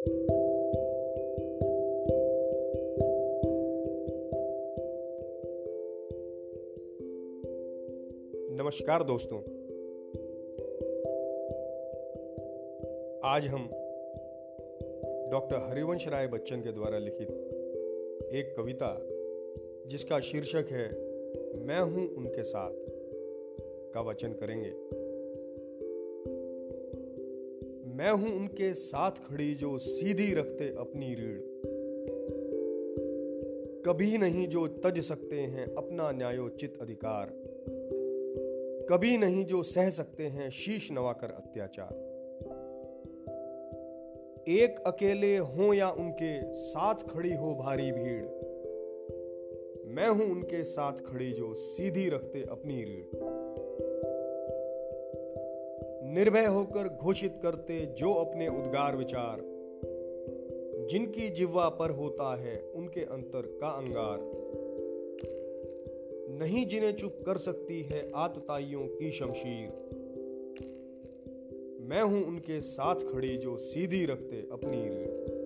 नमस्कार दोस्तों। आज हम डॉक्टर हरिवंश राय बच्चन के द्वारा लिखित एक कविता, जिसका शीर्षक है, मैं हूँ उनके साथ का वचन करेंगे। मैं हूँ उनके साथ खड़ी जो सीधी रखते अपनी रीढ़। कभी नहीं जो तज सकते हैं अपना न्यायोचित अधिकार। कभी नहीं जो सह सकते हैं शीश नवाकर अत्याचार। एक अकेले हो या उनके साथ खड़ी हो भारी भीड़। मैं हूँ उनके साथ खड़ी जो सीधी रखते अपनी रीढ़। निर्भय होकर घोषित करते जो अपने उद्गार विचार। जिनकी जिह्वा पर होता है, उनके अंतर का अंगार। नहीं जिन्हें चुप कर सकती है आतताइयों की शमशीर। मैं हूँ उनके साथ खड़ी जो सीधी रखते अपनी रीढ़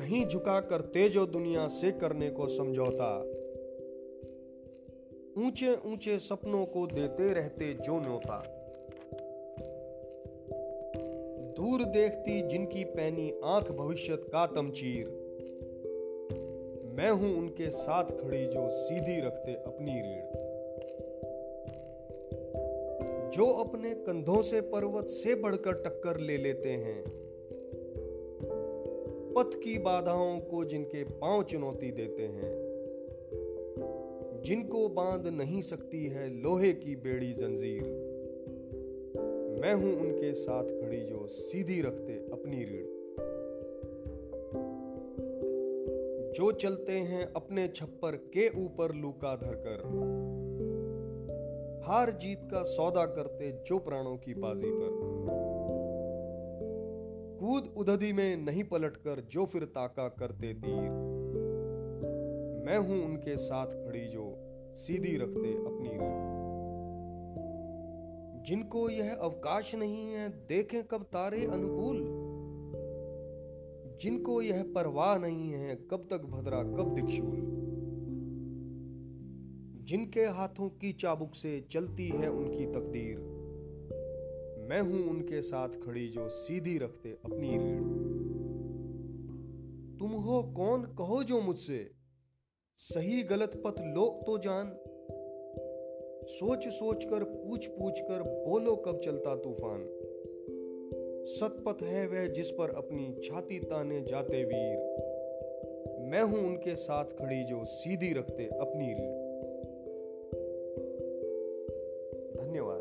नहीं झुका करते जो दुनिया से करने को समझौता। ऊँचे ऊँचे सपनों को देते रहते जो न्योता। दूर देखती जिनकी पैनी आँख भविष्य का तमचीर। मैं हूँ उनके साथ खड़ी जो सीधी रखते अपनी रीढ़। जो अपने कंधों से पर्वत से बढ़कर टक्कर ले लेते हैं। पथ की बाधाओं को जिनके पाँव चुनौती देते हैं। जिनको बाँध नहीं सकती है लोहे की बेड़ी जंजीर। मैं हूँ उनके साथ खड़ी जो सीधी रखते अपनी रीढ़। जो चलते हैं अपने छप्पर के ऊपर लूका धरकर। हार जीत का सौदा करते जो प्राणों की बाजी पर। कूद उधदी में नहीं पलटकर जो फिर ताका करते तीर। मैं हूँ उनके साथ खड़ी जो सीधी रखते अपनी रीढ़। जिनको यह अवकाश नहीं है, देखें कब तारे अनुकूल। जिनको यह परवाह नहीं है, कब तक भद्रा, कब दिक्षूल जिनके हाथों की चाबुक से चलती है उनकी तकदीर, मैं हूँ उनके साथ खड़ी जो सीधी रखते अपनी रीढ़। तुम हो कौन, कहो जो मुझसे। सही गलत पथ लो तो जान। सोच सोच कर पूछ पूछ कर बोलो कब चलता तूफ़ान। सतपथ है वह जिस पर अपनी छाती ताने जाते वीर। मैं हूँ उनके साथ खड़ी जो सीधी रखते अपनी रीढ़। धन्यवाद।